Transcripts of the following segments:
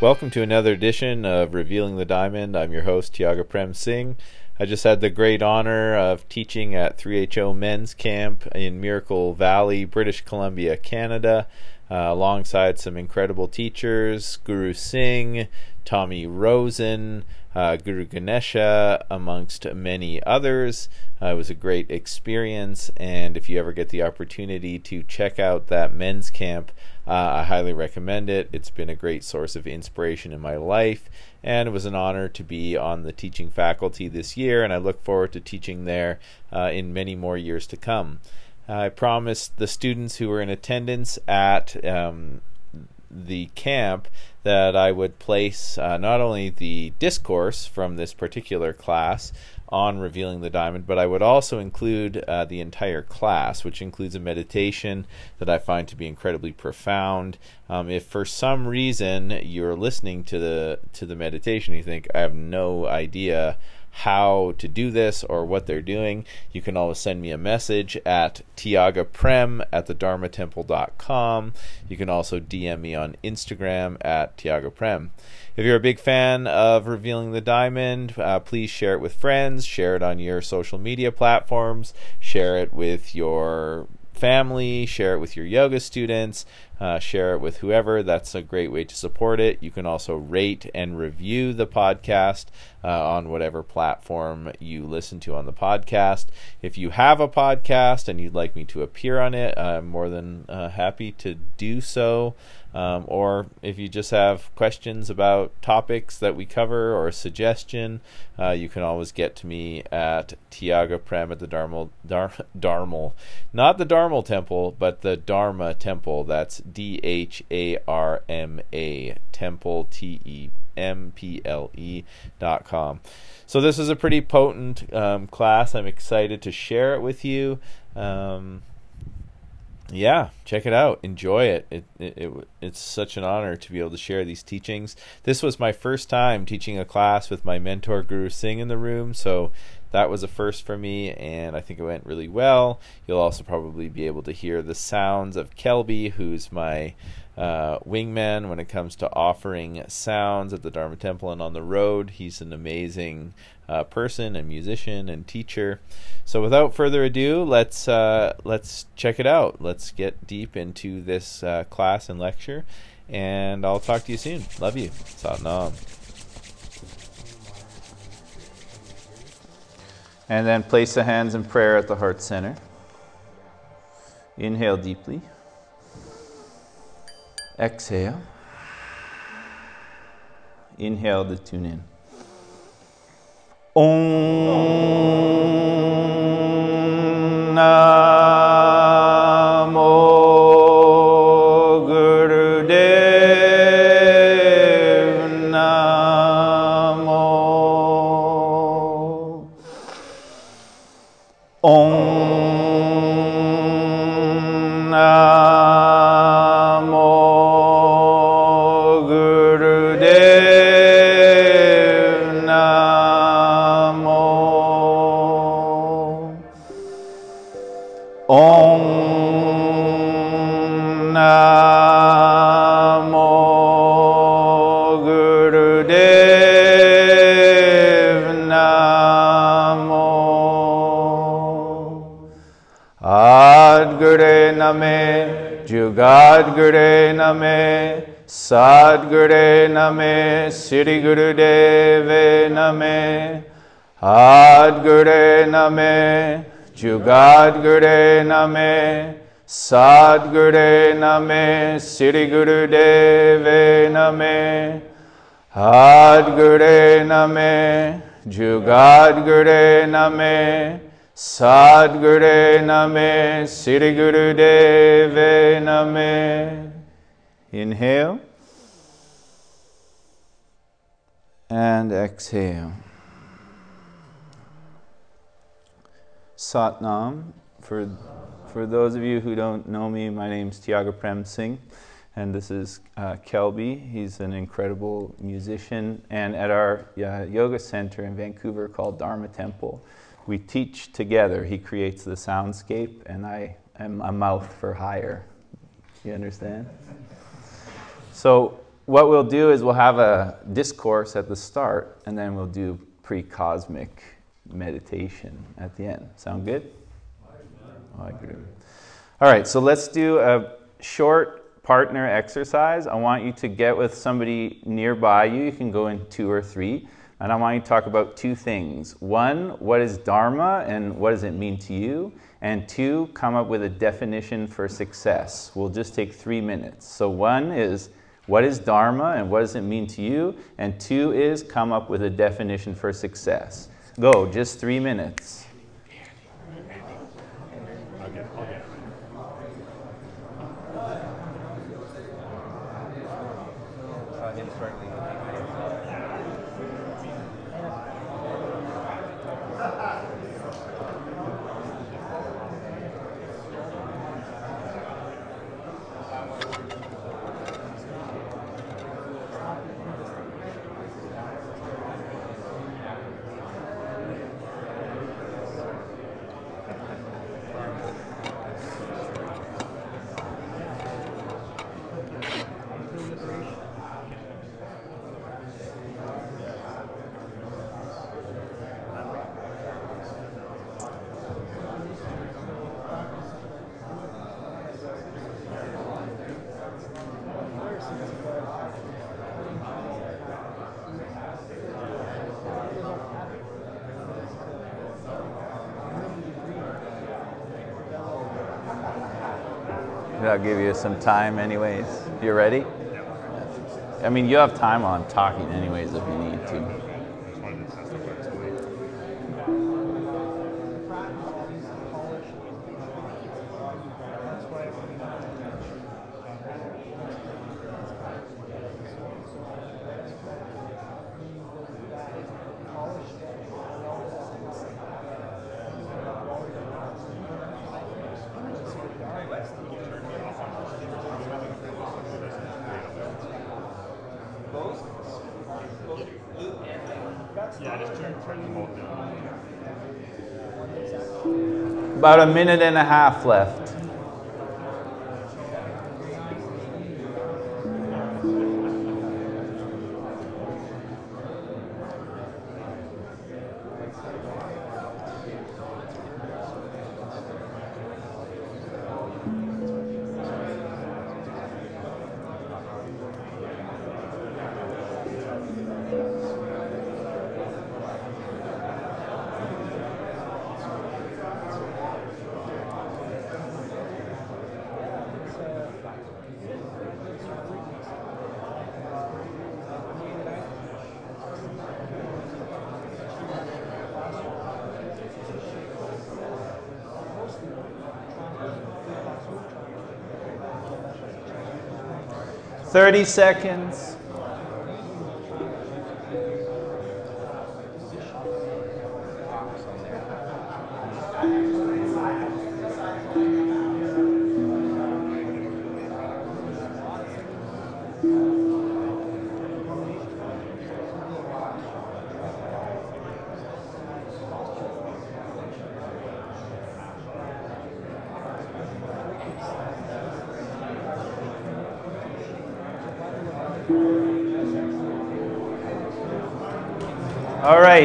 Welcome to another edition of Revealing the Diamond. I'm your host, Tiaga Prem Singh. I just had the great honor of teaching at 3HO Men's Camp in Miracle Valley, British Columbia, Canada, uh, alongside some incredible teachers Guru Singh, Tommy Rosen, uh, Guru Ganesha, amongst many others. Uh, it was a great experience, and if you ever get the opportunity to check out that men's camp, uh, I highly recommend it. It's been a great source of inspiration in my life, and it was an honor to be on the teaching faculty this year, and I look forward to teaching there uh, in many more years to come. I promised the students who were in attendance at um, the camp that I would place uh, not only the discourse from this particular class on revealing the diamond, but I would also include uh, the entire class, which includes a meditation that I find to be incredibly profound. Um, if for some reason you're listening to the to the meditation, you think I have no idea how to do this or what they're doing, you can always send me a message at tiagaprem at the thedharmatemple.com. You can also DM me on Instagram at tiagaprem. If you're a big fan of Revealing the Diamond, uh, please share it with friends, share it on your social media platforms, share it with your family, share it with your yoga students, uh, share it with whoever. That's a great way to support it. You can also rate and review the podcast uh, on whatever platform you listen to on the podcast. If you have a podcast and you'd like me to appear on it, I'm more than uh, happy to do so. Um, or if you just have questions about topics that we cover or a suggestion, uh, you can always get to me at Tiaga Prem at the Dharmal, Dar, Dharmal, not the Dharmal Temple, but the Dharma Temple. That's D H A R M A Temple T E M P L E dot com. So this is a pretty potent um, class. I'm excited to share it with you. Um, yeah, check it out. Enjoy it. It, it. it It's such an honor to be able to share these teachings. This was my first time teaching a class with my mentor Guru Singh in the room, so that was a first for me, and I think it went really well. You'll also probably be able to hear the sounds of Kelby, who's my uh, wingman when it comes to offering sounds at the Dharma Temple and on the road. He's an amazing uh, person and musician and teacher. So without further ado, let's uh, let's check it out. Let's get deep into this uh, class and lecture, and I'll talk to you soon. Love you. Satnam. And then place the hands in prayer at the heart center. Inhale deeply. Exhale. Inhale to tune in. Om Name Jugadgure Name Sadgure Name Sri Gurudeve Name Adgure Name Jugadgure Name Sadgure Name Sri Gurudeve Name Adgure Name Jugadgure Name Sadgure Name Sri Gurudeve Name Inhale and exhale. Satnam. For, for those of you who don't know me, my name is Tiaga Prem Singh, and this is uh, Kelby. He's an incredible musician, and at our uh, yoga center in Vancouver called Dharma Temple, we teach together. He creates the soundscape, and I am a mouth for hire. You understand? So what we'll do is we'll have a discourse at the start, and then we'll do pre cosmic meditation at the end. Sound good? Oh, I agree. All right, so let's do a short partner exercise. I want you to get with somebody nearby you. You can go in two or three. And I want you to talk about two things. One, what is Dharma and what does it mean to you? And two, come up with a definition for success. We'll just take three minutes. So, one is what is Dharma and what does it mean to you? And two is come up with a definition for success. Go, just three minutes. I'll give you some time, anyways. You ready? I mean, you have time on talking, anyways, if you need to. 'About a minute and a half left. Thirty seconds.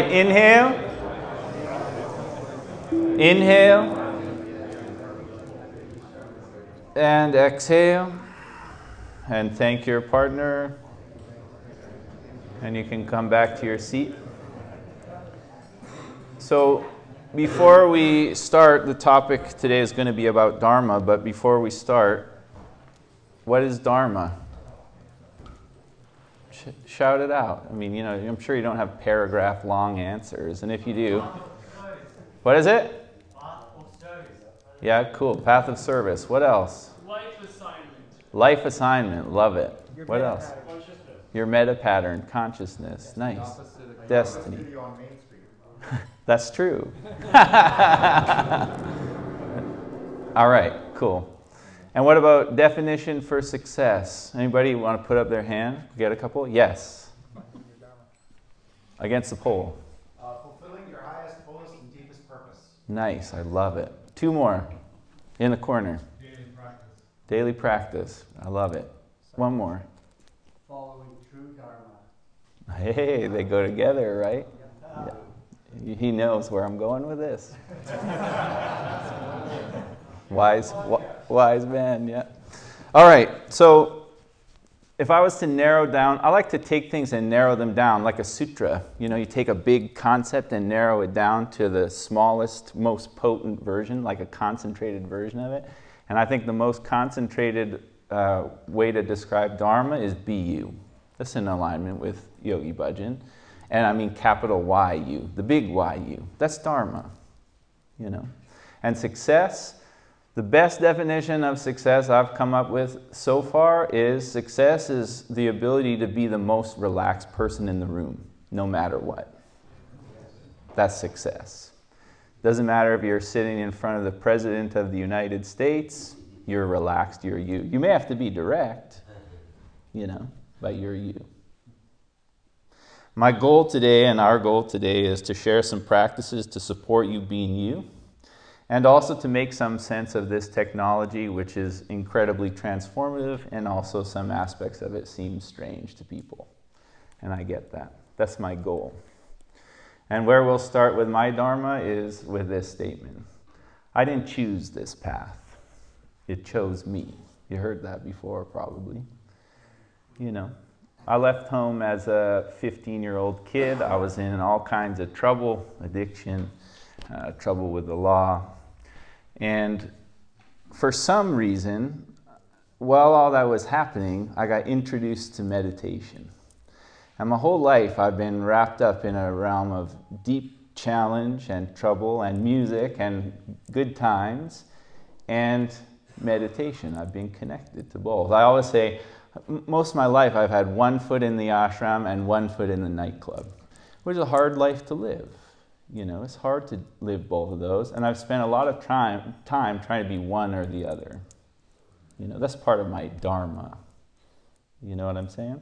Right, inhale. Inhale. And exhale. And thank your partner. And you can come back to your seat. So, before we start, the topic today is going to be about Dharma, but before we start, what is Dharma? Shout it out. I mean, you know, I'm sure you don't have paragraph long answers. And if you do, what is it? Yeah, cool. Path of service. What else? Life assignment. Life assignment. Love it. Your what else? Your meta pattern. Consciousness. Nice. Destiny. That's true. All right, cool. And what about definition for success? Anybody want to put up their hand? Get a couple? Yes. Against the pole. Uh, fulfilling your highest, fullest, and deepest purpose. Nice. I love it. Two more in the corner. Daily practice. Daily practice. I love it. One more. Following true dharma. Hey, they go together, right? Yeah. He knows where I'm going with this. wise, wise man, yeah. All right, so if I was to narrow down, I like to take things and narrow them down like a sutra. You know, you take a big concept and narrow it down to the smallest, most potent version, like a concentrated version of it. And I think the most concentrated uh, way to describe Dharma is BU. That's in alignment with Yogi Bhajan. And I mean capital YU, the big YU. That's Dharma, you know. And success, the best definition of success I've come up with so far is success is the ability to be the most relaxed person in the room, no matter what. That's success. Doesn't matter if you're sitting in front of the President of the United States, you're relaxed, you're you. You may have to be direct, you know, but you're you. My goal today and our goal today is to share some practices to support you being you and also to make some sense of this technology, which is incredibly transformative, and also some aspects of it seem strange to people. And I get that. That's my goal. And where we'll start with my Dharma is with this statement I didn't choose this path, it chose me. You heard that before, probably. You know, I left home as a 15 year old kid. I was in all kinds of trouble, addiction, uh, trouble with the law, and for some reason, while all that was happening, I got introduced to meditation. And my whole life, I've been wrapped up in a realm of deep challenge and trouble and music and good times and meditation. I've been connected to both. I always say, most of my life, I've had one foot in the ashram and one foot in the nightclub, which is a hard life to live. You know, it's hard to live both of those. And I've spent a lot of time, time trying to be one or the other. You know, that's part of my dharma. You know what I'm saying?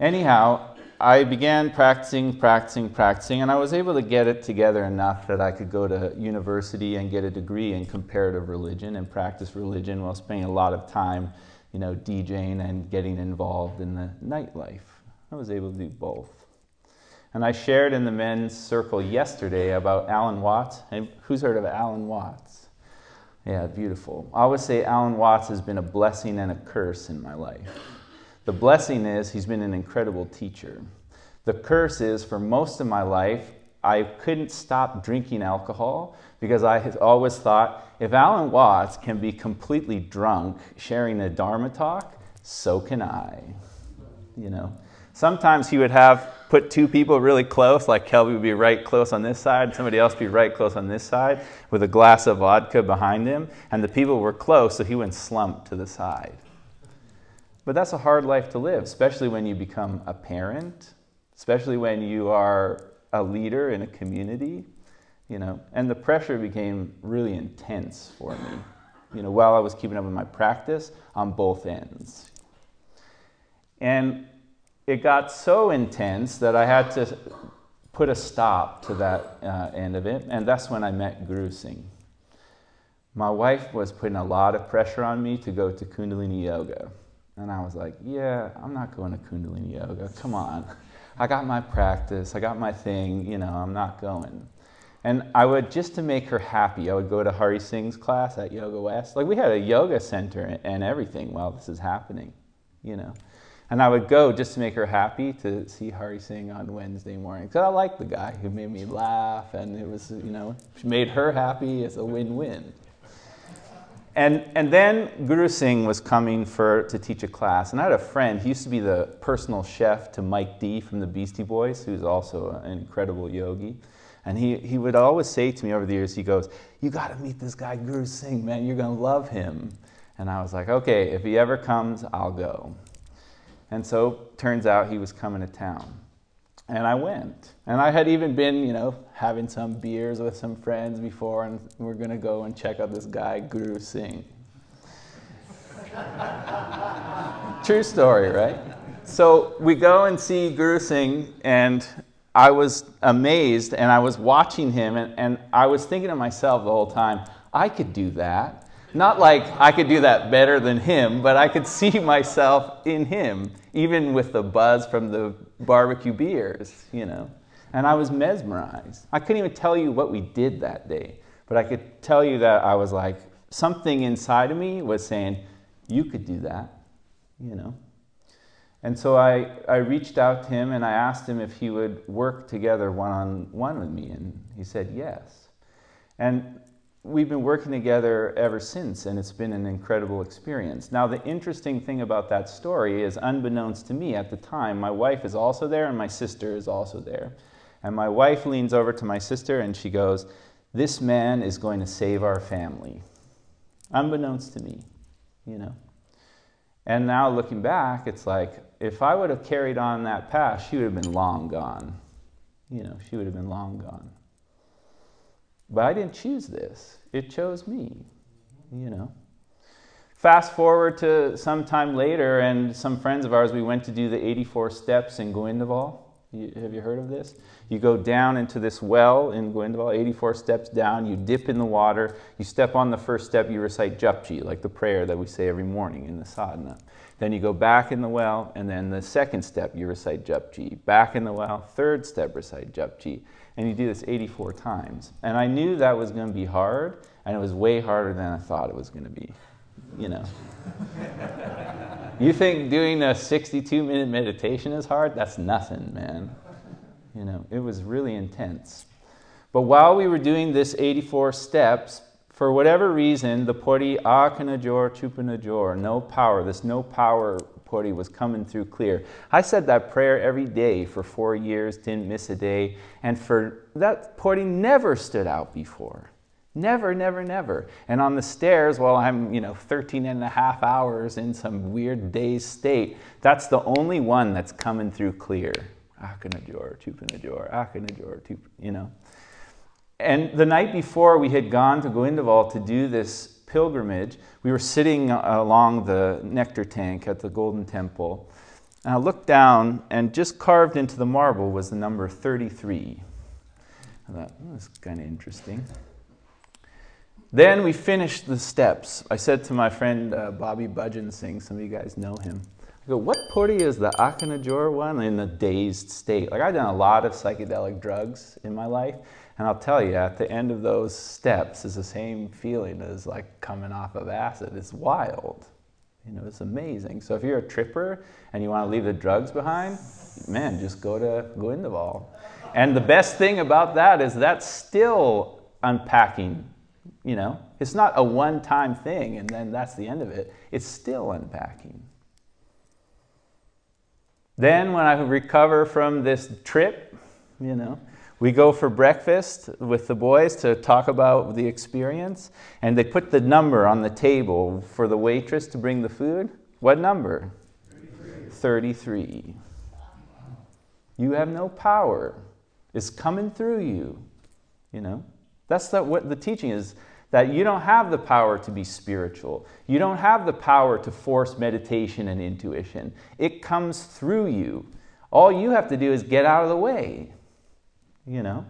Anyhow, I began practicing, practicing, practicing, and I was able to get it together enough that I could go to university and get a degree in comparative religion and practice religion while spending a lot of time, you know, DJing and getting involved in the nightlife. I was able to do both. And I shared in the men's circle yesterday about Alan Watts. And who's heard of Alan Watts? Yeah, beautiful. I always say Alan Watts has been a blessing and a curse in my life. The blessing is he's been an incredible teacher. The curse is for most of my life, I couldn't stop drinking alcohol because I always thought if Alan Watts can be completely drunk sharing a Dharma talk, so can I. You know, sometimes he would have put two people really close, like Kelby would be right close on this side, somebody else be right close on this side, with a glass of vodka behind him, and the people were close, so he went slump to the side. But that's a hard life to live, especially when you become a parent, especially when you are a leader in a community, you know. And the pressure became really intense for me, you know, while I was keeping up with my practice on both ends. And it got so intense that I had to put a stop to that uh, end of it, and that's when I met Guru Singh. My wife was putting a lot of pressure on me to go to Kundalini Yoga. And I was like, yeah, I'm not going to Kundalini Yoga. Come on. I got my practice, I got my thing, you know, I'm not going. And I would, just to make her happy, I would go to Hari Singh's class at Yoga West. Like, we had a yoga center and everything while this is happening, you know. And I would go just to make her happy to see Hari Singh on Wednesday morning. Because I liked the guy who made me laugh, and it was, you know, made her happy. It's a win win. And, and then Guru Singh was coming for, to teach a class. And I had a friend, he used to be the personal chef to Mike D from the Beastie Boys, who's also an incredible yogi. And he, he would always say to me over the years, he goes, You got to meet this guy, Guru Singh, man. You're going to love him. And I was like, Okay, if he ever comes, I'll go. And so turns out he was coming to town. And I went. And I had even been, you know, having some beers with some friends before, and we're going to go and check out this guy, Guru Singh. True story, right? So we go and see Guru Singh, and I was amazed, and I was watching him, and, and I was thinking to myself the whole time, I could do that. Not like I could do that better than him, but I could see myself in him, even with the buzz from the barbecue beers, you know. And I was mesmerized. I couldn't even tell you what we did that day, but I could tell you that I was like, something inside of me was saying, You could do that, you know. And so I, I reached out to him and I asked him if he would work together one on one with me, and he said yes. And we've been working together ever since, and it's been an incredible experience. Now, the interesting thing about that story is, unbeknownst to me at the time, my wife is also there and my sister is also there. And my wife leans over to my sister and she goes, This man is going to save our family. Unbeknownst to me, you know. And now looking back, it's like, if I would have carried on that path, she would have been long gone. You know, she would have been long gone. But I didn't choose this, it chose me, you know. Fast forward to some time later, and some friends of ours, we went to do the 84 steps in Goindval. You, have you heard of this? You go down into this well in Goindval, 84 steps down, you dip in the water, you step on the first step, you recite Japji, like the prayer that we say every morning in the sadhana. Then you go back in the well, and then the second step, you recite Japji. Back in the well, third step, recite Japji. And you do this 84 times. And I knew that was going to be hard, and it was way harder than I thought it was going to be. You know. you think doing a 62 minute meditation is hard? That's nothing, man. You know, it was really intense. But while we were doing this 84 steps, for whatever reason, the pauri akanajor chupanajor, no power, this no power pauri was coming through clear. I said that prayer every day for four years, didn't miss a day, and for that pauri never stood out before. Never, never, never. And on the stairs, while I'm, you know, 13 and a half hours in some weird dazed state, that's the only one that's coming through clear. Akanajor, Chupanajor, Akanajor, you know. And the night before we had gone to Goindval to do this pilgrimage, we were sitting along the nectar tank at the Golden Temple. And I looked down, and just carved into the marble was the number 33. I thought, oh, that's kind of interesting. Then we finished the steps. I said to my friend uh, Bobby Budgeon Singh, some of you guys know him. I go, what pauri is the Akanajor one in a dazed state? Like I've done a lot of psychedelic drugs in my life, and I'll tell you, at the end of those steps is the same feeling as like coming off of acid. It's wild. You know, it's amazing. So if you're a tripper and you want to leave the drugs behind, man, just go to Goindval. And the best thing about that is that's still unpacking you know, it's not a one time thing and then that's the end of it. It's still unpacking. Then, when I recover from this trip, you know, we go for breakfast with the boys to talk about the experience, and they put the number on the table for the waitress to bring the food. What number? 33. 33. You have no power. It's coming through you. You know? That's what the teaching is that you don't have the power to be spiritual. You don't have the power to force meditation and intuition. It comes through you. All you have to do is get out of the way, you know?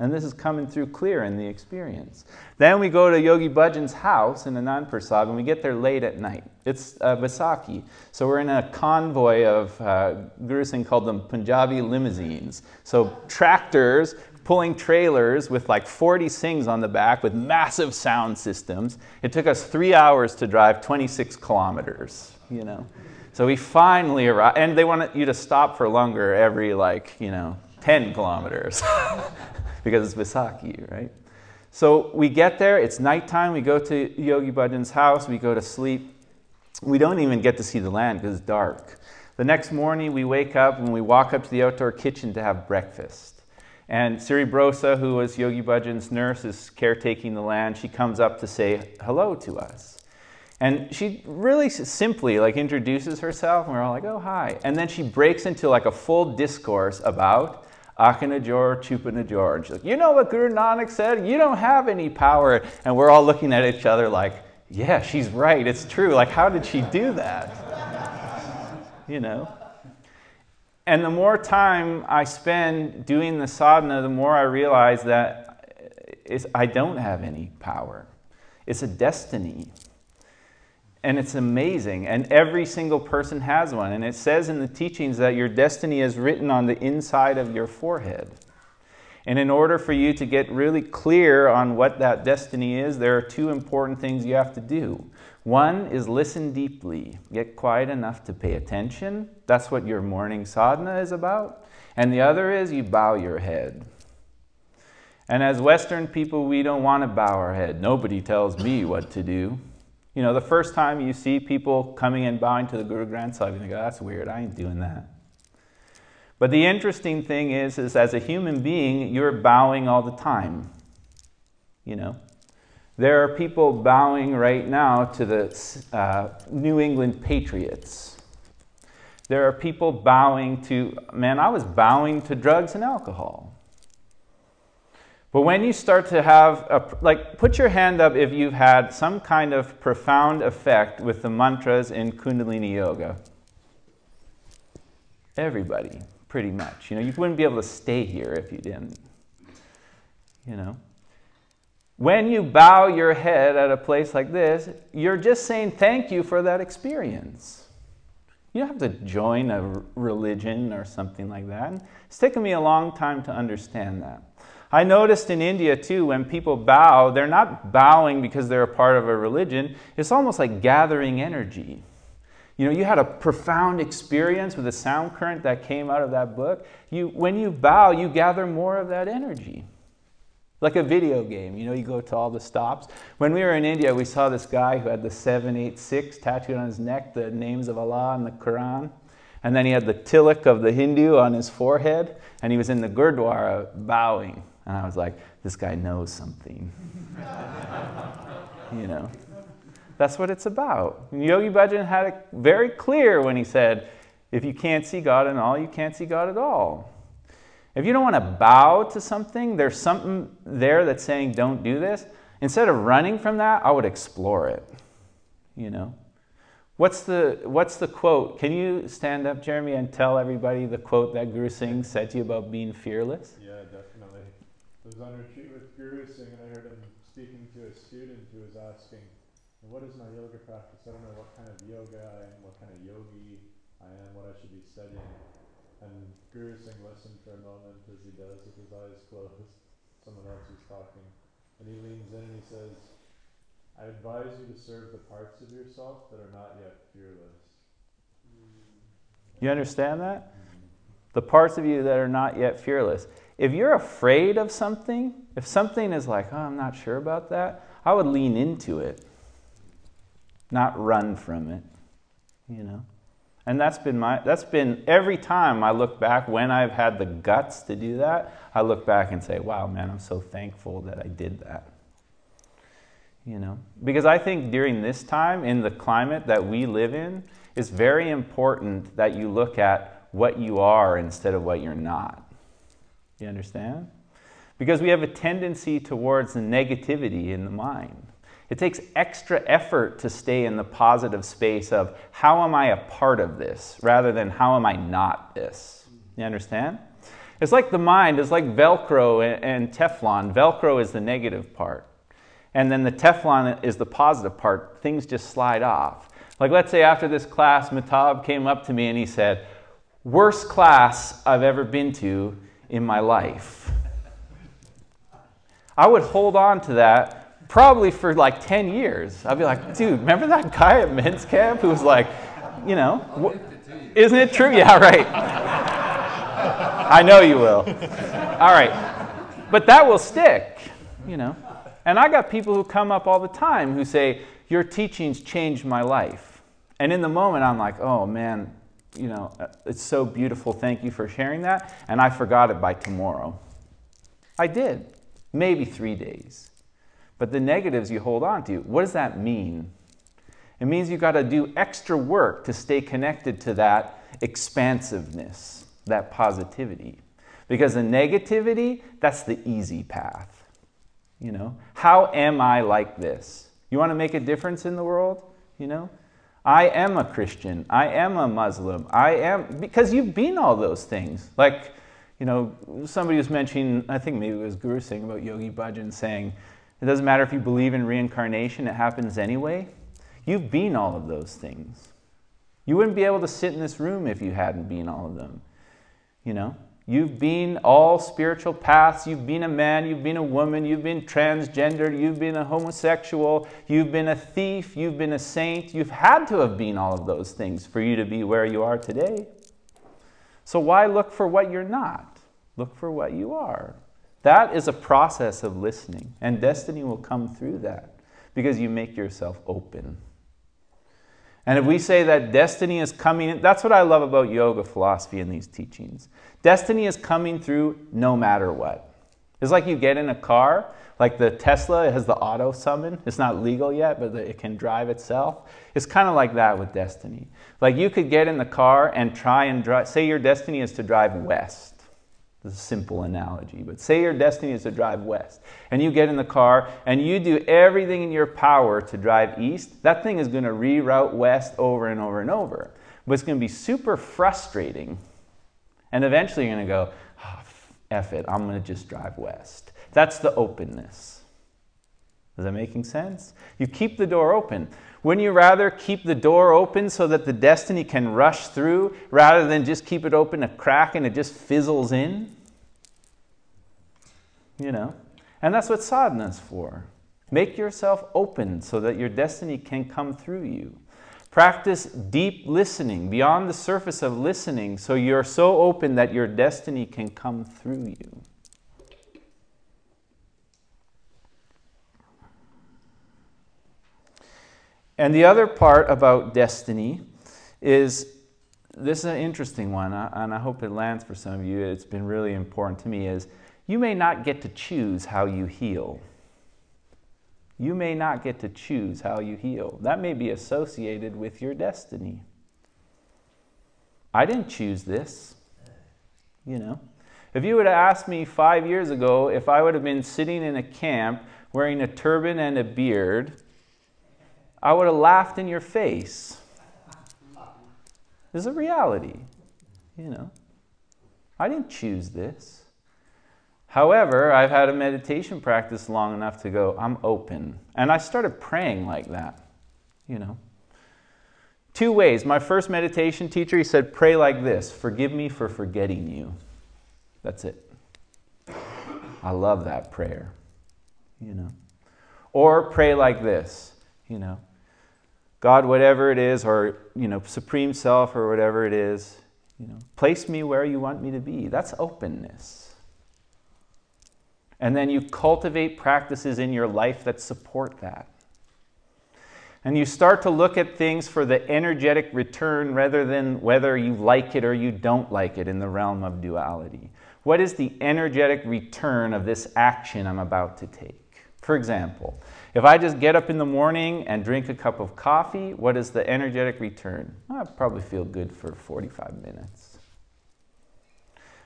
And this is coming through clear in the experience. Then we go to Yogi Bhajan's house in Anand Prasad and we get there late at night. It's uh, Vaisakhi. So we're in a convoy of, uh, Guru Singh called them Punjabi limousines. So tractors pulling trailers with like 40 Singhs on the back with massive sound systems. It took us three hours to drive 26 kilometers, you know. So we finally arrived, and they wanted you to stop for longer every like, you know, 10 kilometers because it's Vaisakhi, right? So we get there, it's nighttime, we go to Yogi Bhajan's house, we go to sleep. We don't even get to see the land because it's dark. The next morning, we wake up and we walk up to the outdoor kitchen to have breakfast. And Siri Brosa, who was Yogi Bhajan's nurse, is caretaking the land. She comes up to say hello to us. And she really simply like introduces herself, and we're all like, oh, hi. And then she breaks into like a full discourse about Akanajor, Chupanajor. She's like, you know what Guru Nanak said? You don't have any power. And we're all looking at each other like, yeah, she's right. It's true. Like, how did she do that? you know? And the more time I spend doing the sadhana, the more I realize that I don't have any power. It's a destiny. And it's amazing. And every single person has one. And it says in the teachings that your destiny is written on the inside of your forehead. And in order for you to get really clear on what that destiny is, there are two important things you have to do. One is listen deeply, get quiet enough to pay attention. That's what your morning sadhana is about. And the other is you bow your head. And as Western people, we don't want to bow our head. Nobody tells me what to do. You know, the first time you see people coming and bowing to the Guru Granth Sahib, you think, oh, that's weird. I ain't doing that. But the interesting thing is, is as a human being, you're bowing all the time. You know, there are people bowing right now to the uh, New England Patriots. There are people bowing to, man, I was bowing to drugs and alcohol. But when you start to have, a, like, put your hand up if you've had some kind of profound effect with the mantras in Kundalini Yoga. Everybody, pretty much. You know, you wouldn't be able to stay here if you didn't. You know? When you bow your head at a place like this, you're just saying thank you for that experience. You don't have to join a religion or something like that. It's taken me a long time to understand that. I noticed in India too, when people bow, they're not bowing because they're a part of a religion. It's almost like gathering energy. You know, you had a profound experience with the sound current that came out of that book. You, when you bow, you gather more of that energy. Like a video game, you know, you go to all the stops. When we were in India, we saw this guy who had the 786 tattooed on his neck, the names of Allah and the Quran. And then he had the tilak of the Hindu on his forehead, and he was in the Gurdwara bowing. And I was like, this guy knows something. you know, that's what it's about. And Yogi Bhajan had it very clear when he said, if you can't see God in all, you can't see God at all. If you don't want to bow to something, there's something there that's saying, don't do this. Instead of running from that, I would explore it. You know? What's the, what's the quote? Can you stand up, Jeremy, and tell everybody the quote that Guru Singh said to you about being fearless? Yeah, definitely. I was on retreat with Guru Singh and I heard him speaking to a student who was asking, What is my yoga practice? I don't know what kind of yoga I am, what kind of yogi I am, what I should be studying. And Guru Singh listened for a moment as he does with his eyes closed. Someone else was talking. And he leans in and he says, I advise you to serve the parts of yourself that are not yet fearless. You understand that? Mm-hmm. The parts of you that are not yet fearless. If you're afraid of something, if something is like, oh, I'm not sure about that, I would lean into it, not run from it. You know? And that's been my that's been every time I look back when I've had the guts to do that, I look back and say, "Wow, man, I'm so thankful that I did that." You know, because I think during this time in the climate that we live in, it's very important that you look at what you are instead of what you're not. You understand? Because we have a tendency towards the negativity in the mind. It takes extra effort to stay in the positive space of how am I a part of this rather than how am I not this. You understand? It's like the mind is like Velcro and Teflon. Velcro is the negative part. And then the Teflon is the positive part. Things just slide off. Like, let's say after this class, Matab came up to me and he said, Worst class I've ever been to in my life. I would hold on to that probably for like 10 years. I'd be like, dude, remember that guy at men's camp who was like, you know, isn't it true? Yeah, right. I know you will. All right. But that will stick, you know. And I got people who come up all the time who say, Your teachings changed my life. And in the moment, I'm like, Oh man, you know, uh, it's so beautiful. Thank you for sharing that. And I forgot it by tomorrow. I did, maybe three days. But the negatives you hold on to, what does that mean? It means you've got to do extra work to stay connected to that expansiveness, that positivity. Because the negativity, that's the easy path. You know, how am I like this? You want to make a difference in the world? You know, I am a Christian. I am a Muslim. I am, because you've been all those things. Like, you know, somebody was mentioning, I think maybe it was Guru Singh about Yogi Bhajan saying, It doesn't matter if you believe in reincarnation, it happens anyway. You've been all of those things. You wouldn't be able to sit in this room if you hadn't been all of them. You know? You've been all spiritual paths. You've been a man, you've been a woman, you've been transgender, you've been a homosexual, you've been a thief, you've been a saint. You've had to have been all of those things for you to be where you are today. So why look for what you're not? Look for what you are. That is a process of listening, and destiny will come through that because you make yourself open. And if we say that destiny is coming, that's what I love about yoga philosophy and these teachings. Destiny is coming through no matter what. It's like you get in a car, like the Tesla has the auto summon. It's not legal yet, but it can drive itself. It's kind of like that with destiny. Like you could get in the car and try and drive, say your destiny is to drive west. This is a simple analogy, but say your destiny is to drive west, and you get in the car and you do everything in your power to drive east, that thing is going to reroute west over and over and over. But it's going to be super frustrating. And eventually you're going to go, oh, F it, I'm going to just drive west. That's the openness. Is that making sense? You keep the door open. Wouldn't you rather keep the door open so that the destiny can rush through rather than just keep it open a crack and it just fizzles in? You know? And that's what sadhana is for. Make yourself open so that your destiny can come through you. Practice deep listening, beyond the surface of listening, so you're so open that your destiny can come through you. And the other part about destiny is this is an interesting one, uh, and I hope it lands for some of you. It's been really important to me is you may not get to choose how you heal. You may not get to choose how you heal. That may be associated with your destiny. I didn't choose this. You know, if you would have asked me five years ago if I would have been sitting in a camp wearing a turban and a beard I would have laughed in your face. This is a reality, you know. I didn't choose this. However, I've had a meditation practice long enough to go, I'm open. And I started praying like that, you know. Two ways. My first meditation teacher, he said, pray like this Forgive me for forgetting you. That's it. I love that prayer, you know. Or pray like this, you know. God, whatever it is, or you know, supreme self, or whatever it is, you know, place me where you want me to be. That's openness. And then you cultivate practices in your life that support that. And you start to look at things for the energetic return rather than whether you like it or you don't like it in the realm of duality. What is the energetic return of this action I'm about to take? For example, if I just get up in the morning and drink a cup of coffee, what is the energetic return? I probably feel good for 45 minutes.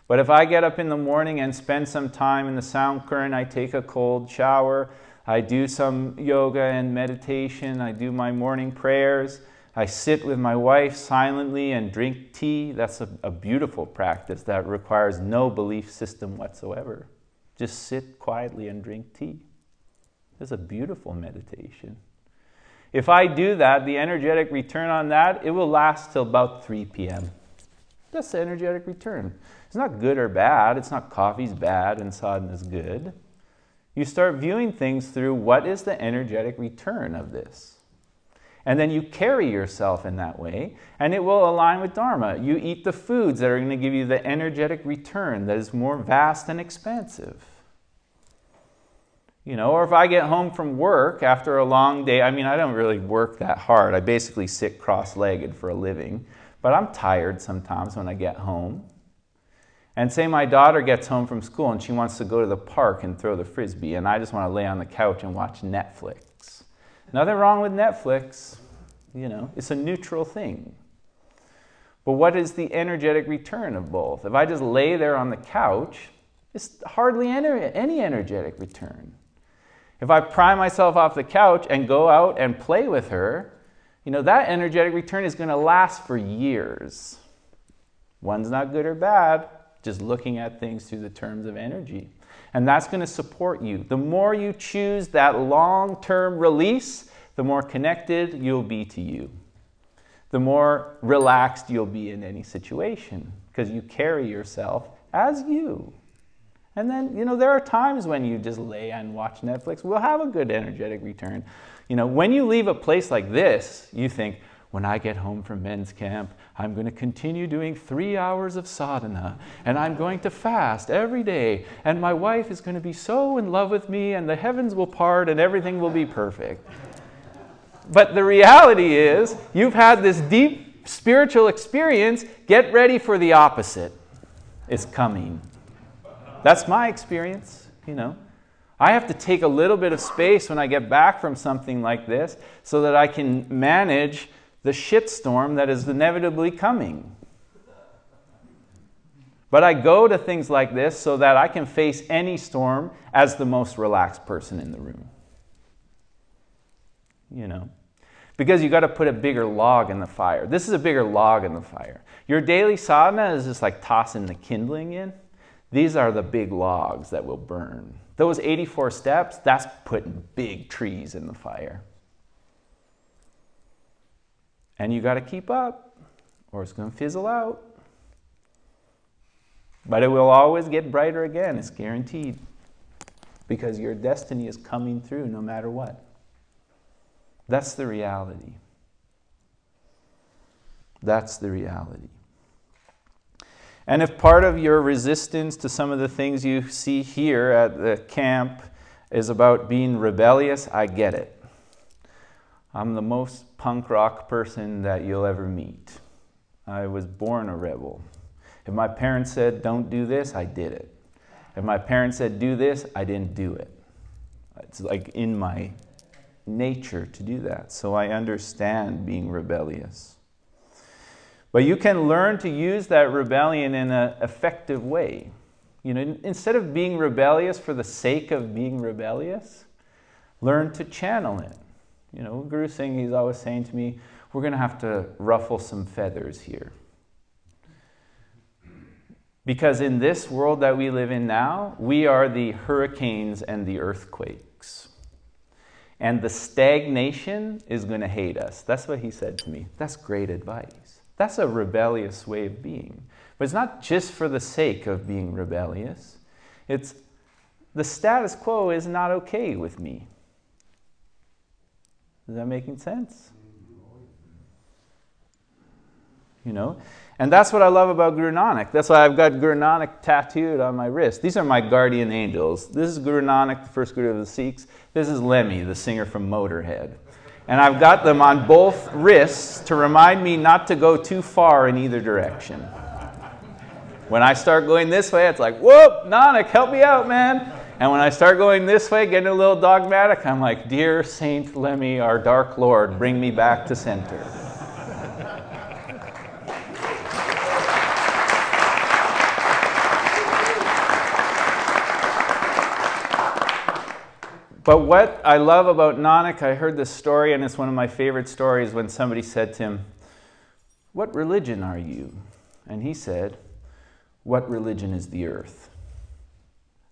But if I get up in the morning and spend some time in the sound current, I take a cold shower, I do some yoga and meditation, I do my morning prayers, I sit with my wife silently and drink tea. That's a, a beautiful practice that requires no belief system whatsoever. Just sit quietly and drink tea. It's a beautiful meditation. If I do that, the energetic return on that, it will last till about 3 p.m. That's the energetic return. It's not good or bad. It's not coffee's bad and sadhana is good. You start viewing things through what is the energetic return of this. And then you carry yourself in that way, and it will align with Dharma. You eat the foods that are going to give you the energetic return that is more vast and expansive. You know, or if I get home from work after a long day, I mean, I don't really work that hard. I basically sit cross legged for a living, but I'm tired sometimes when I get home. And say my daughter gets home from school and she wants to go to the park and throw the frisbee, and I just want to lay on the couch and watch Netflix. Nothing wrong with Netflix, you know, it's a neutral thing. But what is the energetic return of both? If I just lay there on the couch, it's hardly any energetic return. If I pry myself off the couch and go out and play with her, you know, that energetic return is going to last for years. One's not good or bad, just looking at things through the terms of energy. And that's going to support you. The more you choose that long term release, the more connected you'll be to you. The more relaxed you'll be in any situation because you carry yourself as you. And then, you know, there are times when you just lay and watch Netflix. We'll have a good energetic return. You know, when you leave a place like this, you think, when I get home from men's camp, I'm going to continue doing three hours of sadhana, and I'm going to fast every day, and my wife is going to be so in love with me, and the heavens will part, and everything will be perfect. But the reality is, you've had this deep spiritual experience. Get ready for the opposite. It's coming. That's my experience, you know. I have to take a little bit of space when I get back from something like this so that I can manage the shitstorm that is inevitably coming. But I go to things like this so that I can face any storm as the most relaxed person in the room. You know, because you got to put a bigger log in the fire. This is a bigger log in the fire. Your daily sadhana is just like tossing the kindling in. These are the big logs that will burn. Those 84 steps, that's putting big trees in the fire. And you got to keep up, or it's going to fizzle out. But it will always get brighter again, it's guaranteed. Because your destiny is coming through no matter what. That's the reality. That's the reality. And if part of your resistance to some of the things you see here at the camp is about being rebellious, I get it. I'm the most punk rock person that you'll ever meet. I was born a rebel. If my parents said, don't do this, I did it. If my parents said, do this, I didn't do it. It's like in my nature to do that. So I understand being rebellious. But you can learn to use that rebellion in an effective way. You know, instead of being rebellious for the sake of being rebellious, learn to channel it. You know, Guru Singh, he's always saying to me, we're going to have to ruffle some feathers here. Because in this world that we live in now, we are the hurricanes and the earthquakes. And the stagnation is going to hate us. That's what he said to me. That's great advice. That's a rebellious way of being. But it's not just for the sake of being rebellious. It's the status quo is not okay with me. Is that making sense? You know? And that's what I love about Guru Nanak. That's why I've got Guru Nanak tattooed on my wrist. These are my guardian angels. This is Guru Nanak, the first Guru of the Sikhs. This is Lemmy, the singer from Motorhead. And I've got them on both wrists to remind me not to go too far in either direction. When I start going this way, it's like, whoop, Nanak, help me out, man. And when I start going this way, getting a little dogmatic, I'm like, Dear Saint Lemmy, our dark Lord, bring me back to center. But what I love about Nanak, I heard this story, and it's one of my favorite stories when somebody said to him, What religion are you? And he said, What religion is the earth?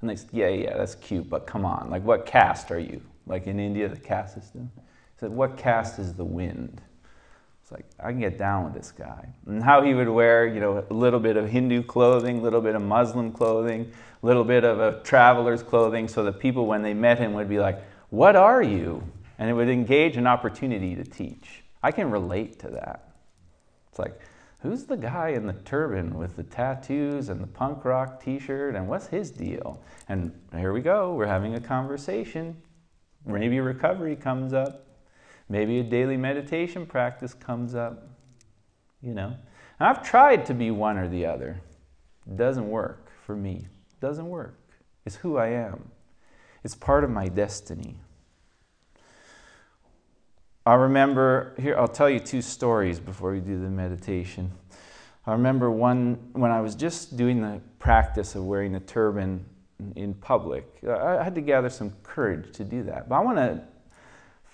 And they said, Yeah, yeah, that's cute, but come on. Like, what caste are you? Like in India, the caste system. He said, What caste is the wind? Like, I can get down with this guy. And how he would wear, you know, a little bit of Hindu clothing, a little bit of Muslim clothing, a little bit of a traveler's clothing, so that people, when they met him, would be like, What are you? And it would engage an opportunity to teach. I can relate to that. It's like, who's the guy in the turban with the tattoos and the punk rock t shirt, and what's his deal? And here we go, we're having a conversation. Maybe recovery comes up. Maybe a daily meditation practice comes up. You know? And I've tried to be one or the other. It doesn't work for me. It doesn't work. It's who I am. It's part of my destiny. I remember here I'll tell you two stories before we do the meditation. I remember one when I was just doing the practice of wearing a turban in public. I had to gather some courage to do that. But I want to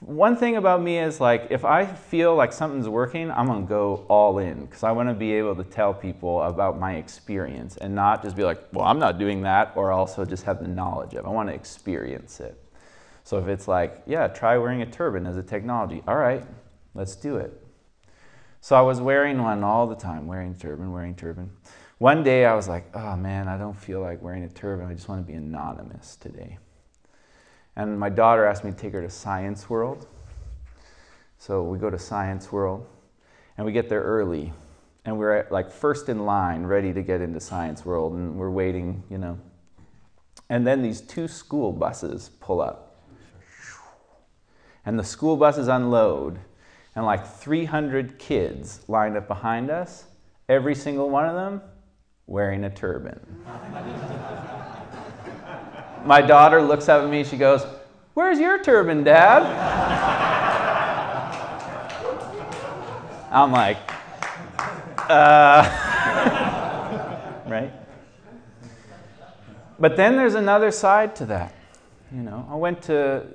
one thing about me is like if I feel like something's working, I'm gonna go all in because I want to be able to tell people about my experience and not just be like, well, I'm not doing that, or also just have the knowledge of. I want to experience it. So if it's like, yeah, try wearing a turban as a technology. All right, let's do it. So I was wearing one all the time, wearing turban, wearing turban. One day I was like, oh man, I don't feel like wearing a turban. I just want to be anonymous today. And my daughter asked me to take her to Science World. So we go to Science World and we get there early. And we're at, like first in line, ready to get into Science World. And we're waiting, you know. And then these two school buses pull up. And the school buses unload. And like 300 kids lined up behind us, every single one of them wearing a turban. My daughter looks up at me, she goes, Where's your turban, Dad? I'm like, uh, right? But then there's another side to that. You know, I went to,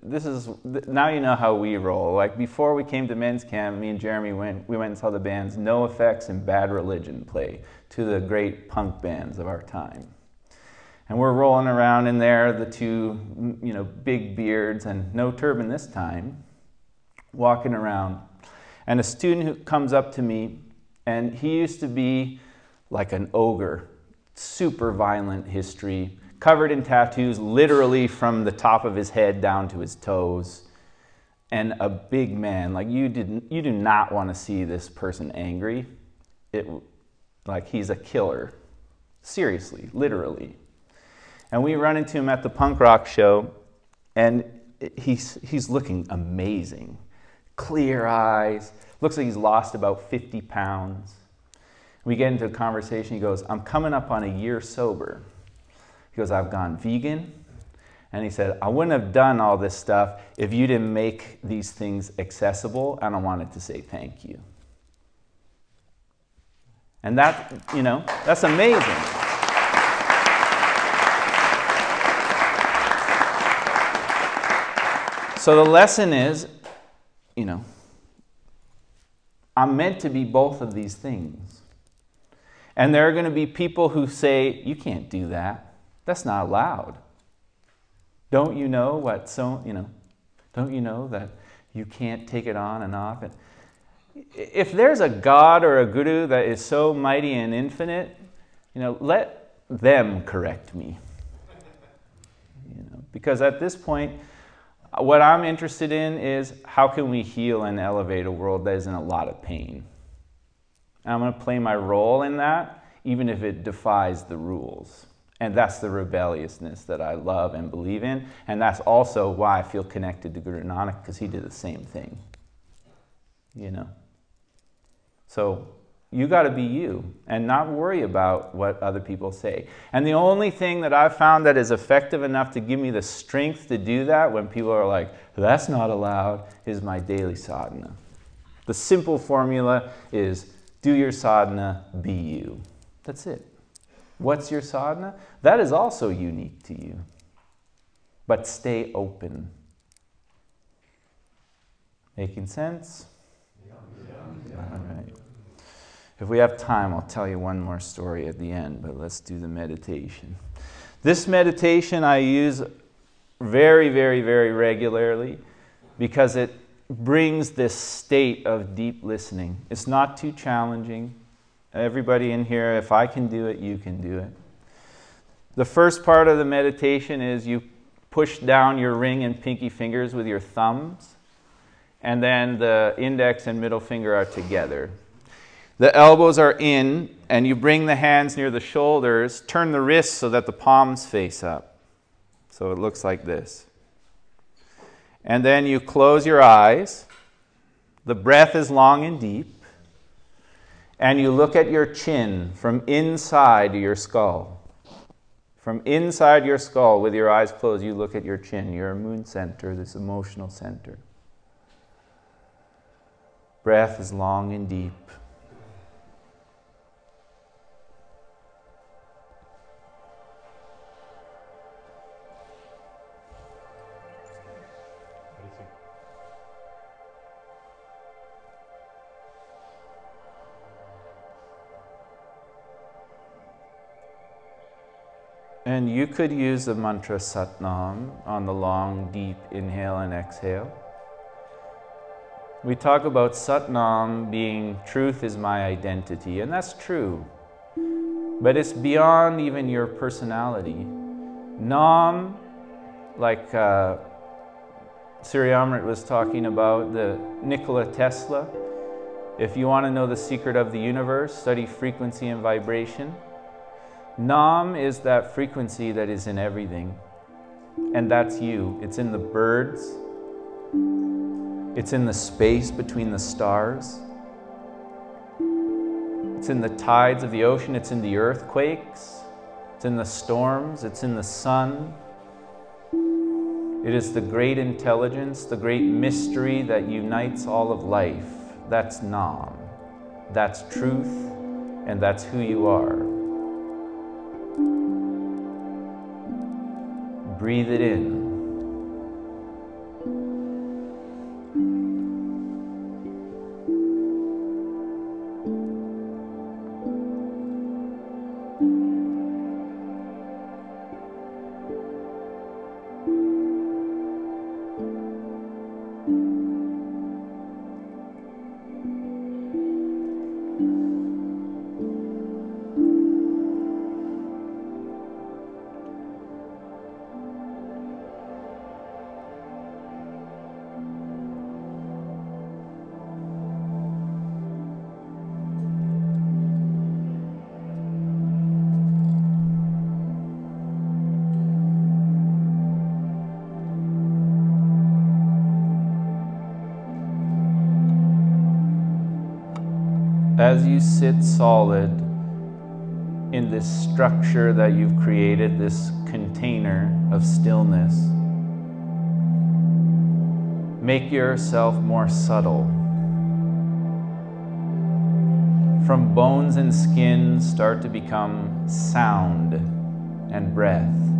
this is, now you know how we roll. Like before we came to men's camp, me and Jeremy went, we went and saw the bands NOFX and Bad Religion play, of the great punk bands of our time. And we're rolling around in there, the two, you know, big beards and no turban this time, walking around. And a student who comes up to me, and he used to be like an ogre, super violent history, covered in tattoos, literally from the top of his head down to his toes, and a big man. Like you didn't, you do not want to see this person angry. It, like he's a killer, seriously, literally. And we run into him at the punk rock show, and he's, he's looking amazing. Clear eyes, looks like he's lost about 50 pounds. We get into a conversation. He goes, I'm coming up on a year sober. He goes, I've gone vegan. And he said, I wouldn't have done all this stuff if you didn't make these things accessible, and I wanted to say thank you. And that, you know, that's amazing. So the lesson is, you know, I'm meant to be both of these things. And there are going to be people who say, you can't do that. That's not allowed. Don't you know what so, you know, don't you know that you can't take it on and off? And if there's a God or a guru that is so mighty and infinite, you know, let them correct me. You know, because at this point, what I'm interested in is how can we heal and elevate a world that is in a lot of pain? And I'm going to play my role in that, even if it defies the rules. And that's the rebelliousness that I love and believe in. And that's also why I feel connected to Guru Nanak, because he did the same thing. You know? So you got to be you and not worry about what other people say. And the only thing that I've found that is effective enough to give me the strength to do that when people are like, that's not allowed, is my daily sadhana. The simple formula is do your sadhana, be you. That's it. What's your sadhana? That is also unique to you. But stay open. Making sense? All right. If we have time, I'll tell you one more story at the end, but let's do the meditation. This meditation I use very, very, very regularly because it brings this state of deep listening. It's not too challenging. Everybody in here, if I can do it, you can do it. The first part of the meditation is you push down your ring and pinky fingers with your thumbs, and then the index and middle finger are together. The elbows are in, and you bring the hands near the shoulders. Turn the wrists so that the palms face up. So it looks like this. And then you close your eyes. The breath is long and deep. And you look at your chin from inside your skull. From inside your skull, with your eyes closed, you look at your chin, your moon center, this emotional center. Breath is long and deep. And you could use the mantra Satnam on the long, deep inhale and exhale. We talk about Satnam being truth is my identity, and that's true. But it's beyond even your personality. Nam, like uh, Siri Amrit was talking about, the Nikola Tesla. If you want to know the secret of the universe, study frequency and vibration. Nam is that frequency that is in everything. And that's you. It's in the birds, it's in the space between the stars, it's in the tides of the ocean, it's in the earthquakes, it's in the storms, it's in the sun. It is the great intelligence, the great mystery that unites all of life. That's Nam. That's truth, and that's who you are. Breathe it in. Sit solid in this structure that you've created, this container of stillness, make yourself more subtle. From bones and skin, start to become sound and breath.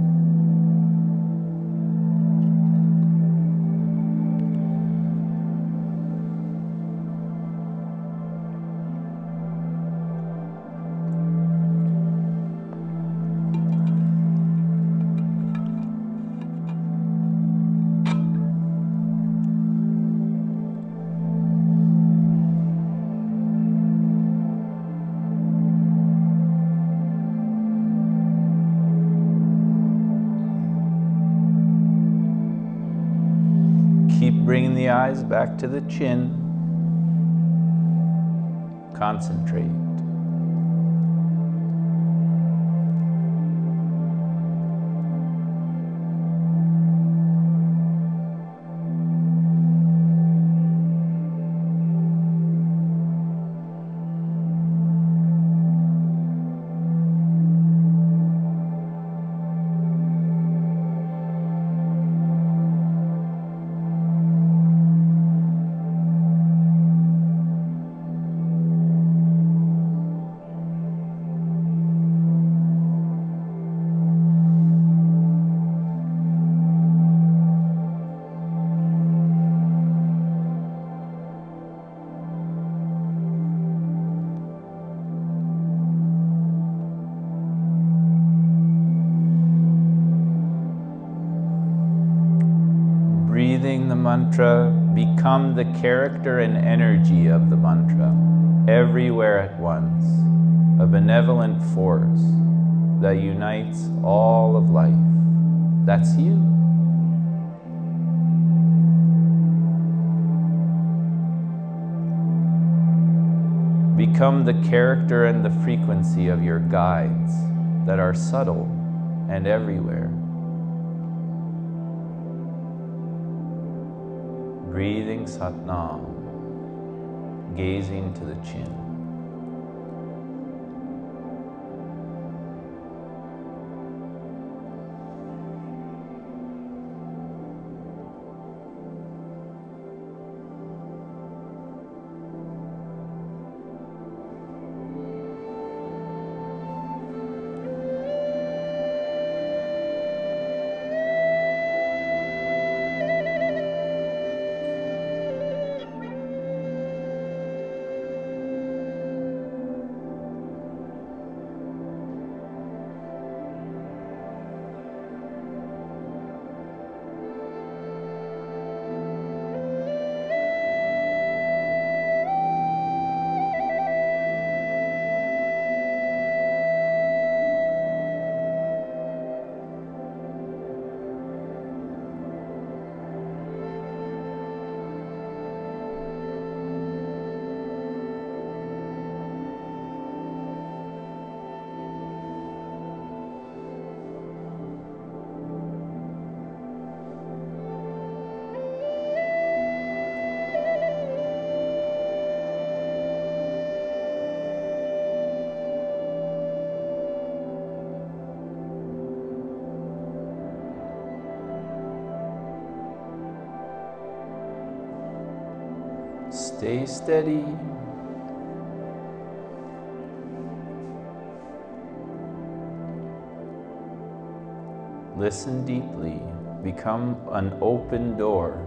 Eyes back to the chin. Concentrate. The character and energy of the mantra, everywhere at once, a benevolent force that unites all of life. That's you. Become the character and the frequency of your guides that are subtle and everywhere. Breathing Satnam, gazing to the chin. Steady. Listen deeply. Become an open door.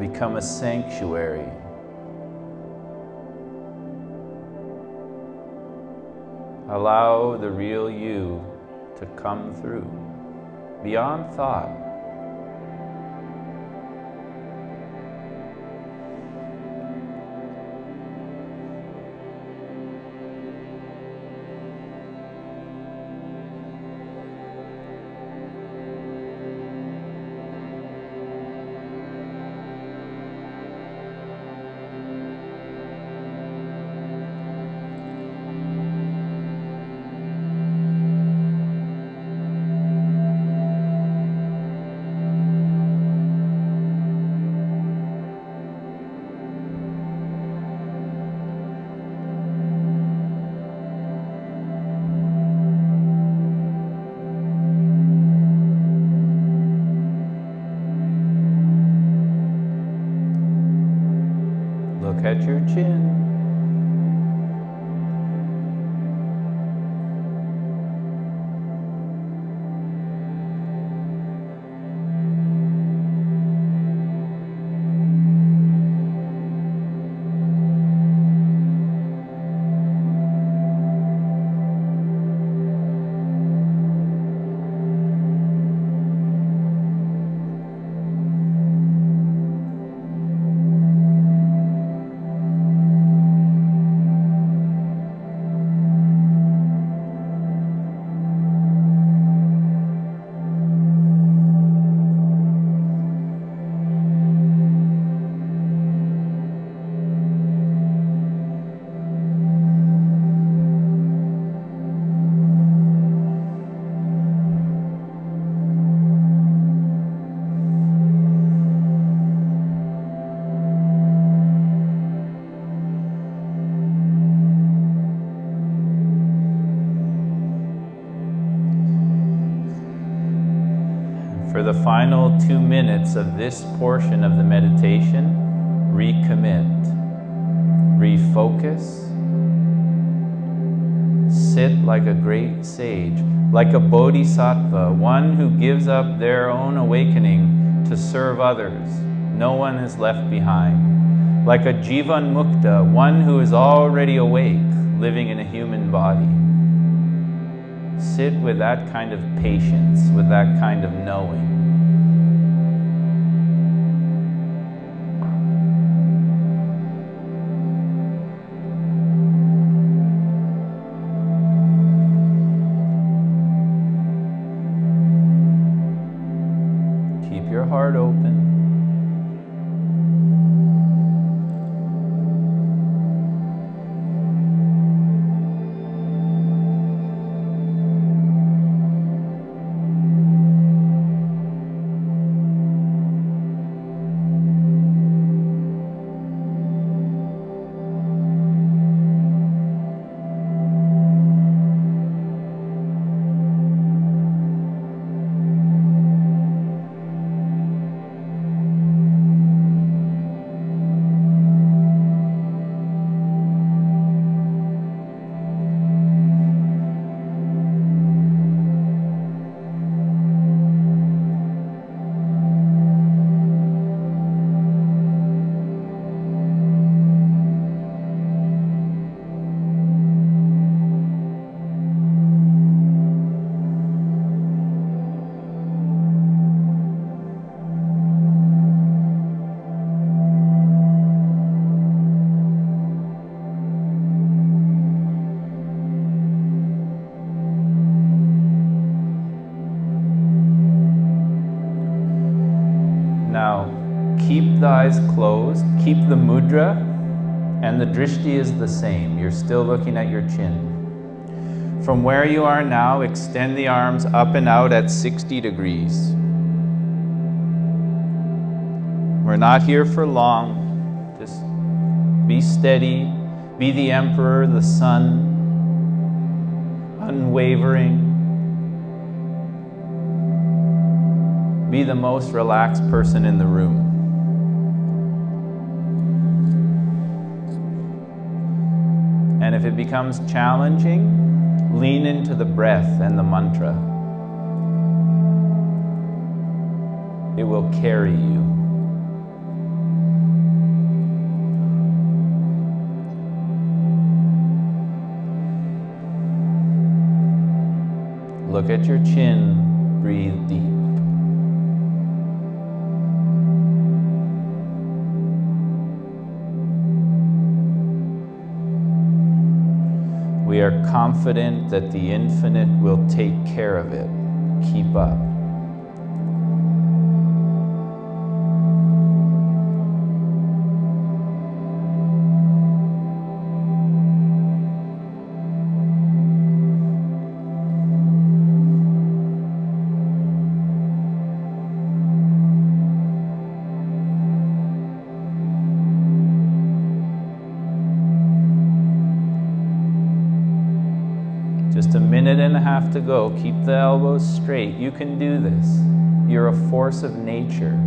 Become a sanctuary. Allow the real you to come through beyond thought. For the final two minutes of this portion of the meditation, recommit, refocus, sit like a great sage, like a bodhisattva, one who gives up their own awakening to serve others. No one is left behind. Like a jivan mukta, one who is already awake, living in a human body. Sit with that kind of patience, with that kind of knowing. Keep the mudra, and the drishti is the same. You're still looking at your chin. From where you are now, extend the arms up and out at 60 degrees. We're not here for long. Just be steady, be the emperor, the sun. unwavering. Be the most relaxed person in the room. Becomes challenging, lean into the breath and the mantra. It will carry you. Look at your chin, breathe deep. Confident that the infinite will take care of it. Keep up. Go. Keep the elbows straight. You can do this. You're a force of nature.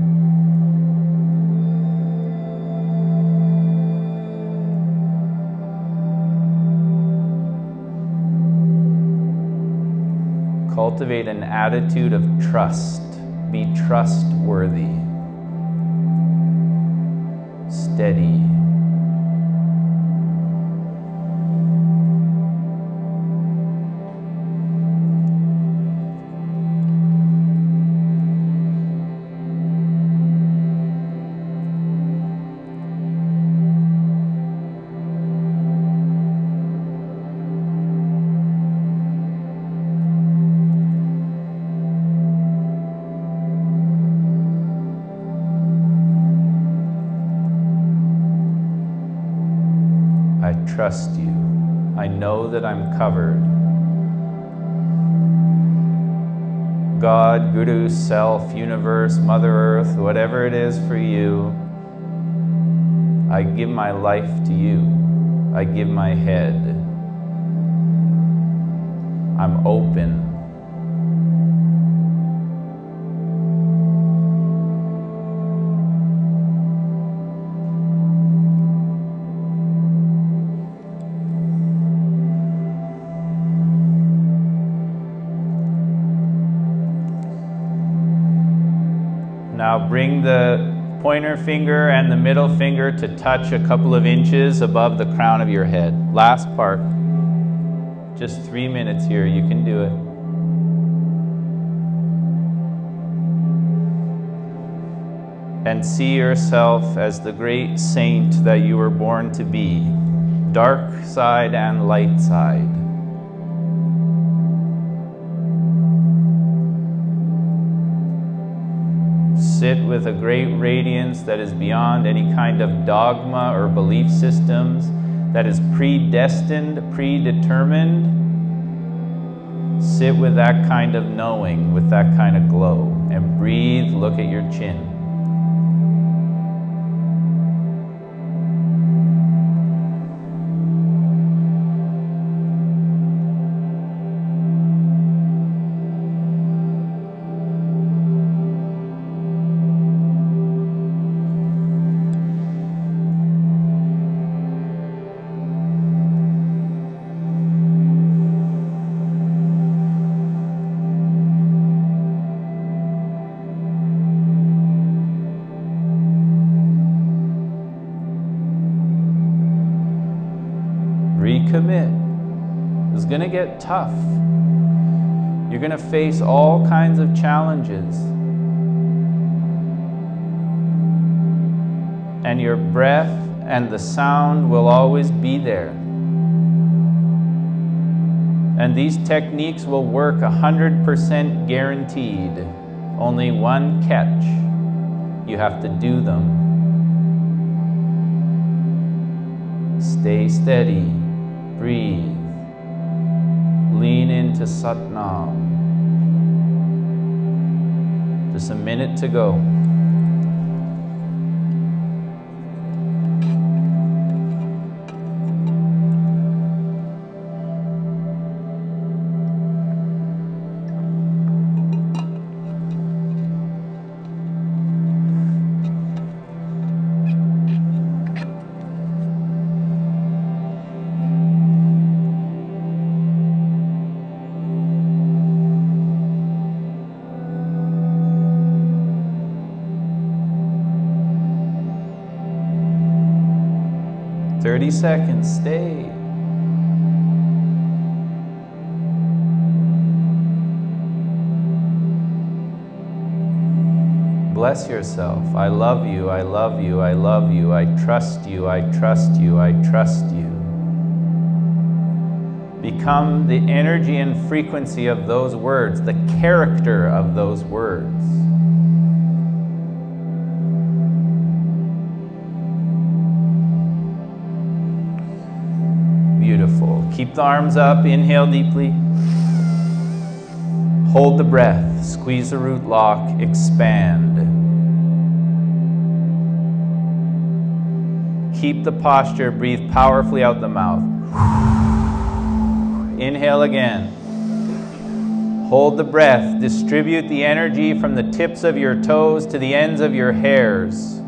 Cultivate an attitude of trust. Be trustworthy. Steady. Trust you. I know that I'm covered. God, Guru, Self, Universe, Mother Earth, whatever it is for you, I give my life to you. I give my head. I'm open. Pointer finger and the middle finger to touch a couple of inches above the crown of your head. Last part. Just three minutes here. You can do it. And see yourself as the great saint that you were born to be, dark side and light side. With a great radiance that is beyond any kind of dogma or belief systems, that is predestined, predetermined. Sit with that kind of knowing, with that kind of glow, and breathe, look at your chin. Recommit. It's going to get tough. You're going to face all kinds of challenges. And your breath and the sound will always be there. And these techniques will work 100% guaranteed. Only one catch. You have to do them. Stay steady. Breathe. Lean into Satnam. Just a minute to go. Bless yourself. I love you. I love you. I love you. I trust you. I trust you. I trust you. Become the energy and frequency of those words, the character of those words. Beautiful. Keep the arms up. Inhale deeply. Hold the breath. Squeeze the root lock. Expand. Keep the posture. Breathe powerfully out the mouth. Inhale again. Hold the breath. Distribute the energy from the tips of your toes to the ends of your hairs.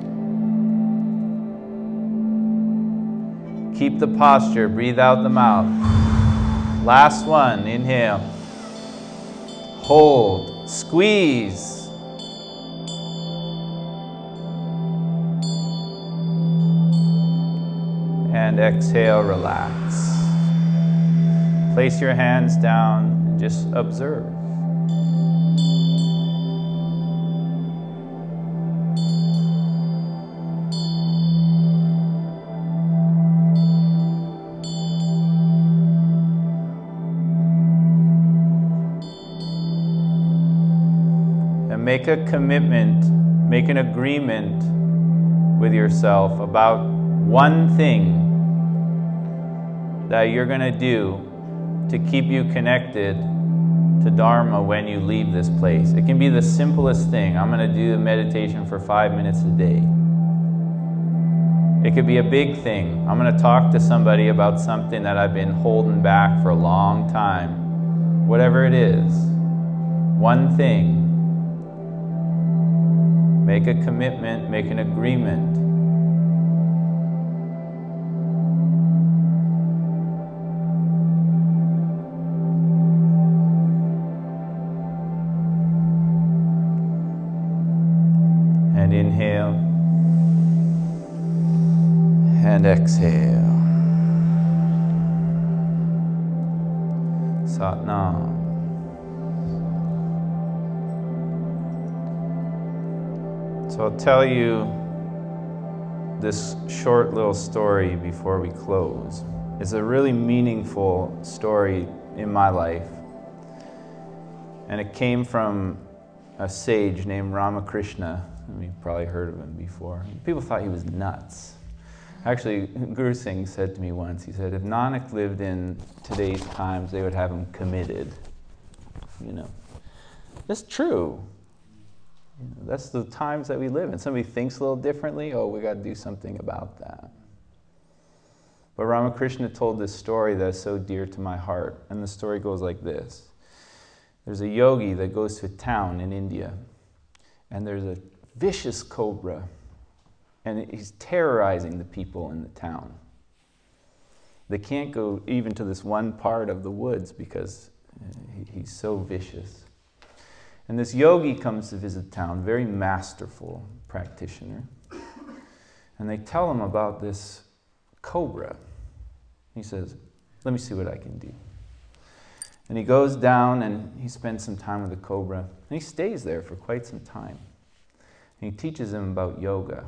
Keep the posture. Breathe out the mouth. Last one. Inhale. Hold. Squeeze. Exhale, relax. Place your hands down and just observe. And make a commitment, make an agreement with yourself about one thing that you're going to do to keep you connected to Dharma when you leave this place. It can be the simplest thing. I'm going to do the meditation for five minutes a day. It could be a big thing. I'm going to talk to somebody about something that I've been holding back for a long time. Whatever it is, one thing. Make a commitment, make an agreement. Exhale. Satnam. So I'll tell you this short little story before we close. It's a really meaningful story in my life. And it came from a sage named Ramakrishna. You've probably heard of him before. People thought he was nuts. Actually, Guru Singh said to me once, he said, if Nanak lived in today's times, they would have him committed. You know, that's true. You know, that's the times that we live in. Somebody thinks a little differently, oh, we got to do something about that. But Ramakrishna told this story that's so dear to my heart, and the story goes like this. There's a yogi that goes to a town in India, and there's a vicious cobra and he's terrorizing the people in the town. They can't go even to this one part of the woods because uh, he's so vicious. And this yogi comes to visit town, very masterful practitioner. And they tell him about this cobra. He says, Let me see what I can do. And he goes down and he spends some time with the cobra. And he stays there for quite some time. And he teaches him about yoga.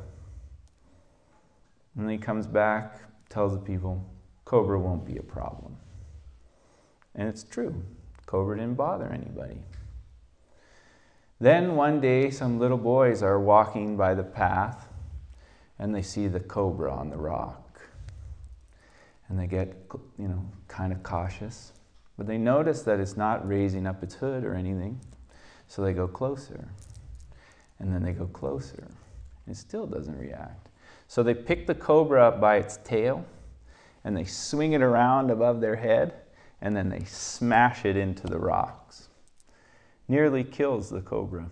And then he comes back, tells the people, Cobra won't be a problem. And it's true. Cobra didn't bother anybody. Then one day, some little boys are walking by the path and they see the cobra on the rock. And they get, you know, kind of cautious. But they notice that it's not raising up its hood or anything. So they go closer. And then they go closer. And it still doesn't react. So they pick the cobra up by its tail and they swing it around above their head and then they smash it into the rocks. Nearly kills the cobra.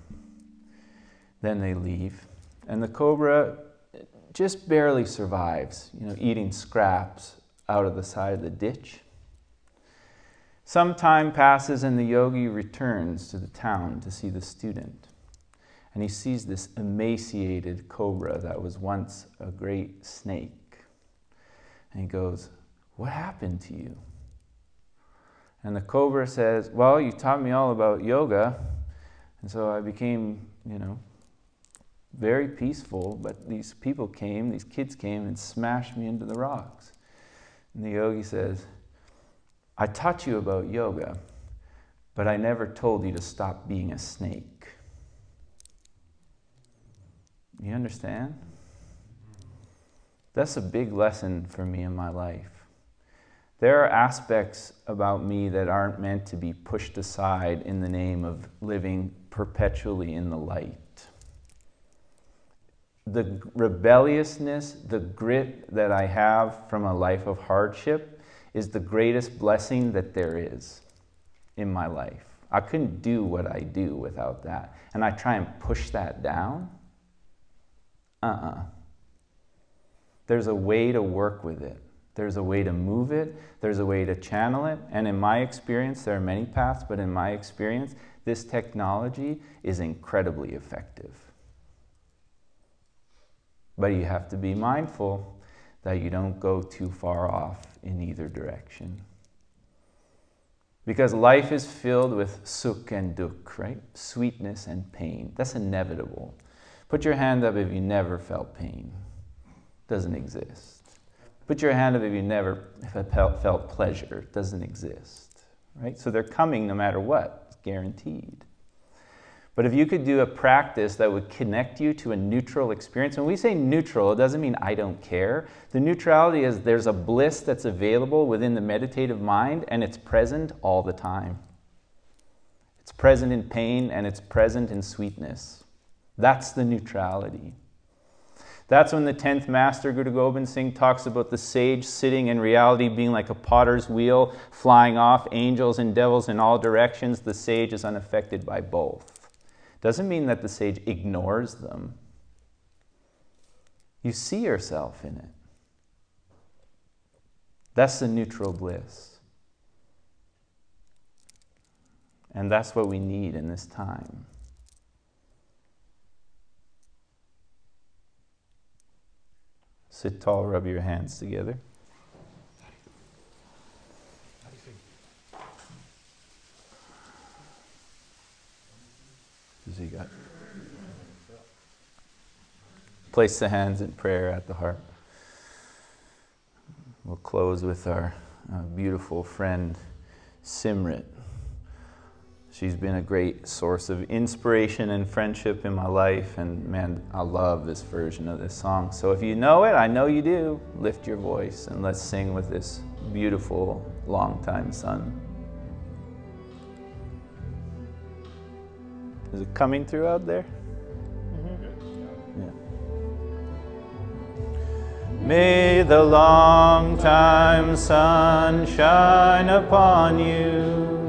Then they leave. And the cobra just barely survives, you know, eating scraps out of the side of the ditch. Some time passes and the yogi returns to the town to see the student and he sees this emaciated cobra that was once a great snake. And he goes, What happened to you? And the cobra says, Well, you taught me all about yoga. And so I became, you know, very peaceful. But these people came, these kids came and smashed me into the rocks. And the yogi says, I taught you about yoga, but I never told you to stop being a snake. You understand? That's a big lesson for me in my life. There are aspects about me that aren't meant to be pushed aside in the name of living perpetually in the light. The rebelliousness, the grit that I have from a life of hardship is the greatest blessing that there is in my life. I couldn't do what I do without that. And I try and push that down. Uh uh-uh. uh There's a way to work with it. There's a way to move it. There's a way to channel it. And in my experience, there are many paths, but in my experience, this technology is incredibly effective. But you have to be mindful that you don't go too far off in either direction. Because life is filled with sukh and dukh, right? Sweetness and pain. That's inevitable. Put your hand up if you never felt pain. Doesn't exist. Put your hand up if you never felt pleasure. Doesn't exist. Right? So they're coming no matter what. It's guaranteed. But if you could do a practice that would connect you to a neutral experience, when we say neutral, it doesn't mean I don't care. The neutrality is there's a bliss that's available within the meditative mind and it's present all the time. It's present in pain and it's present in sweetness. That's the neutrality. That's when the 10th master, Guru Gobind Singh, talks about the sage sitting in reality being like a potter's wheel, flying off, angels and devils in all directions. The sage is unaffected by both. Doesn't mean that the sage ignores them. You see yourself in it. That's the neutral bliss. And that's what we need in this time. Sit tall, rub your hands together. Does he got? Place the hands in prayer at the heart. We'll close with our uh, beautiful friend Simrit. She's been a great source of inspiration and friendship in my life, and man, I love this version of this song. So if you know it, I know you do, lift your voice and let's sing with this beautiful, long-time sun. Is it coming through out there? Mm-hmm. Yeah. May the long time sun shine upon you.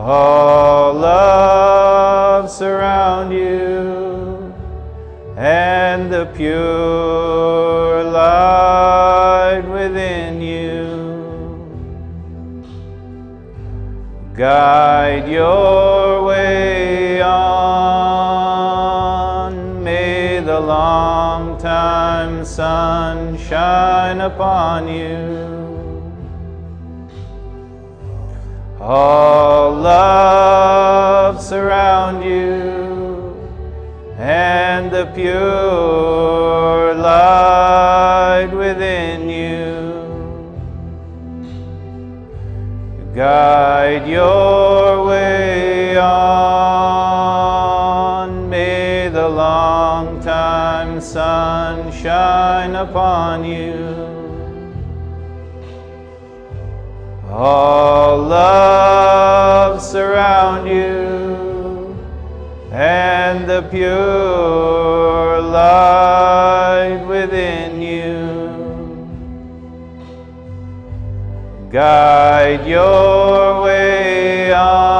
All love surround you, and the pure light within you. guide your way on. May the long time sun shine upon you. All love surround you, and the pure light within you. guide your way on. May the long time sun shine upon you. All love surround you, and the pure light within you guide your way on.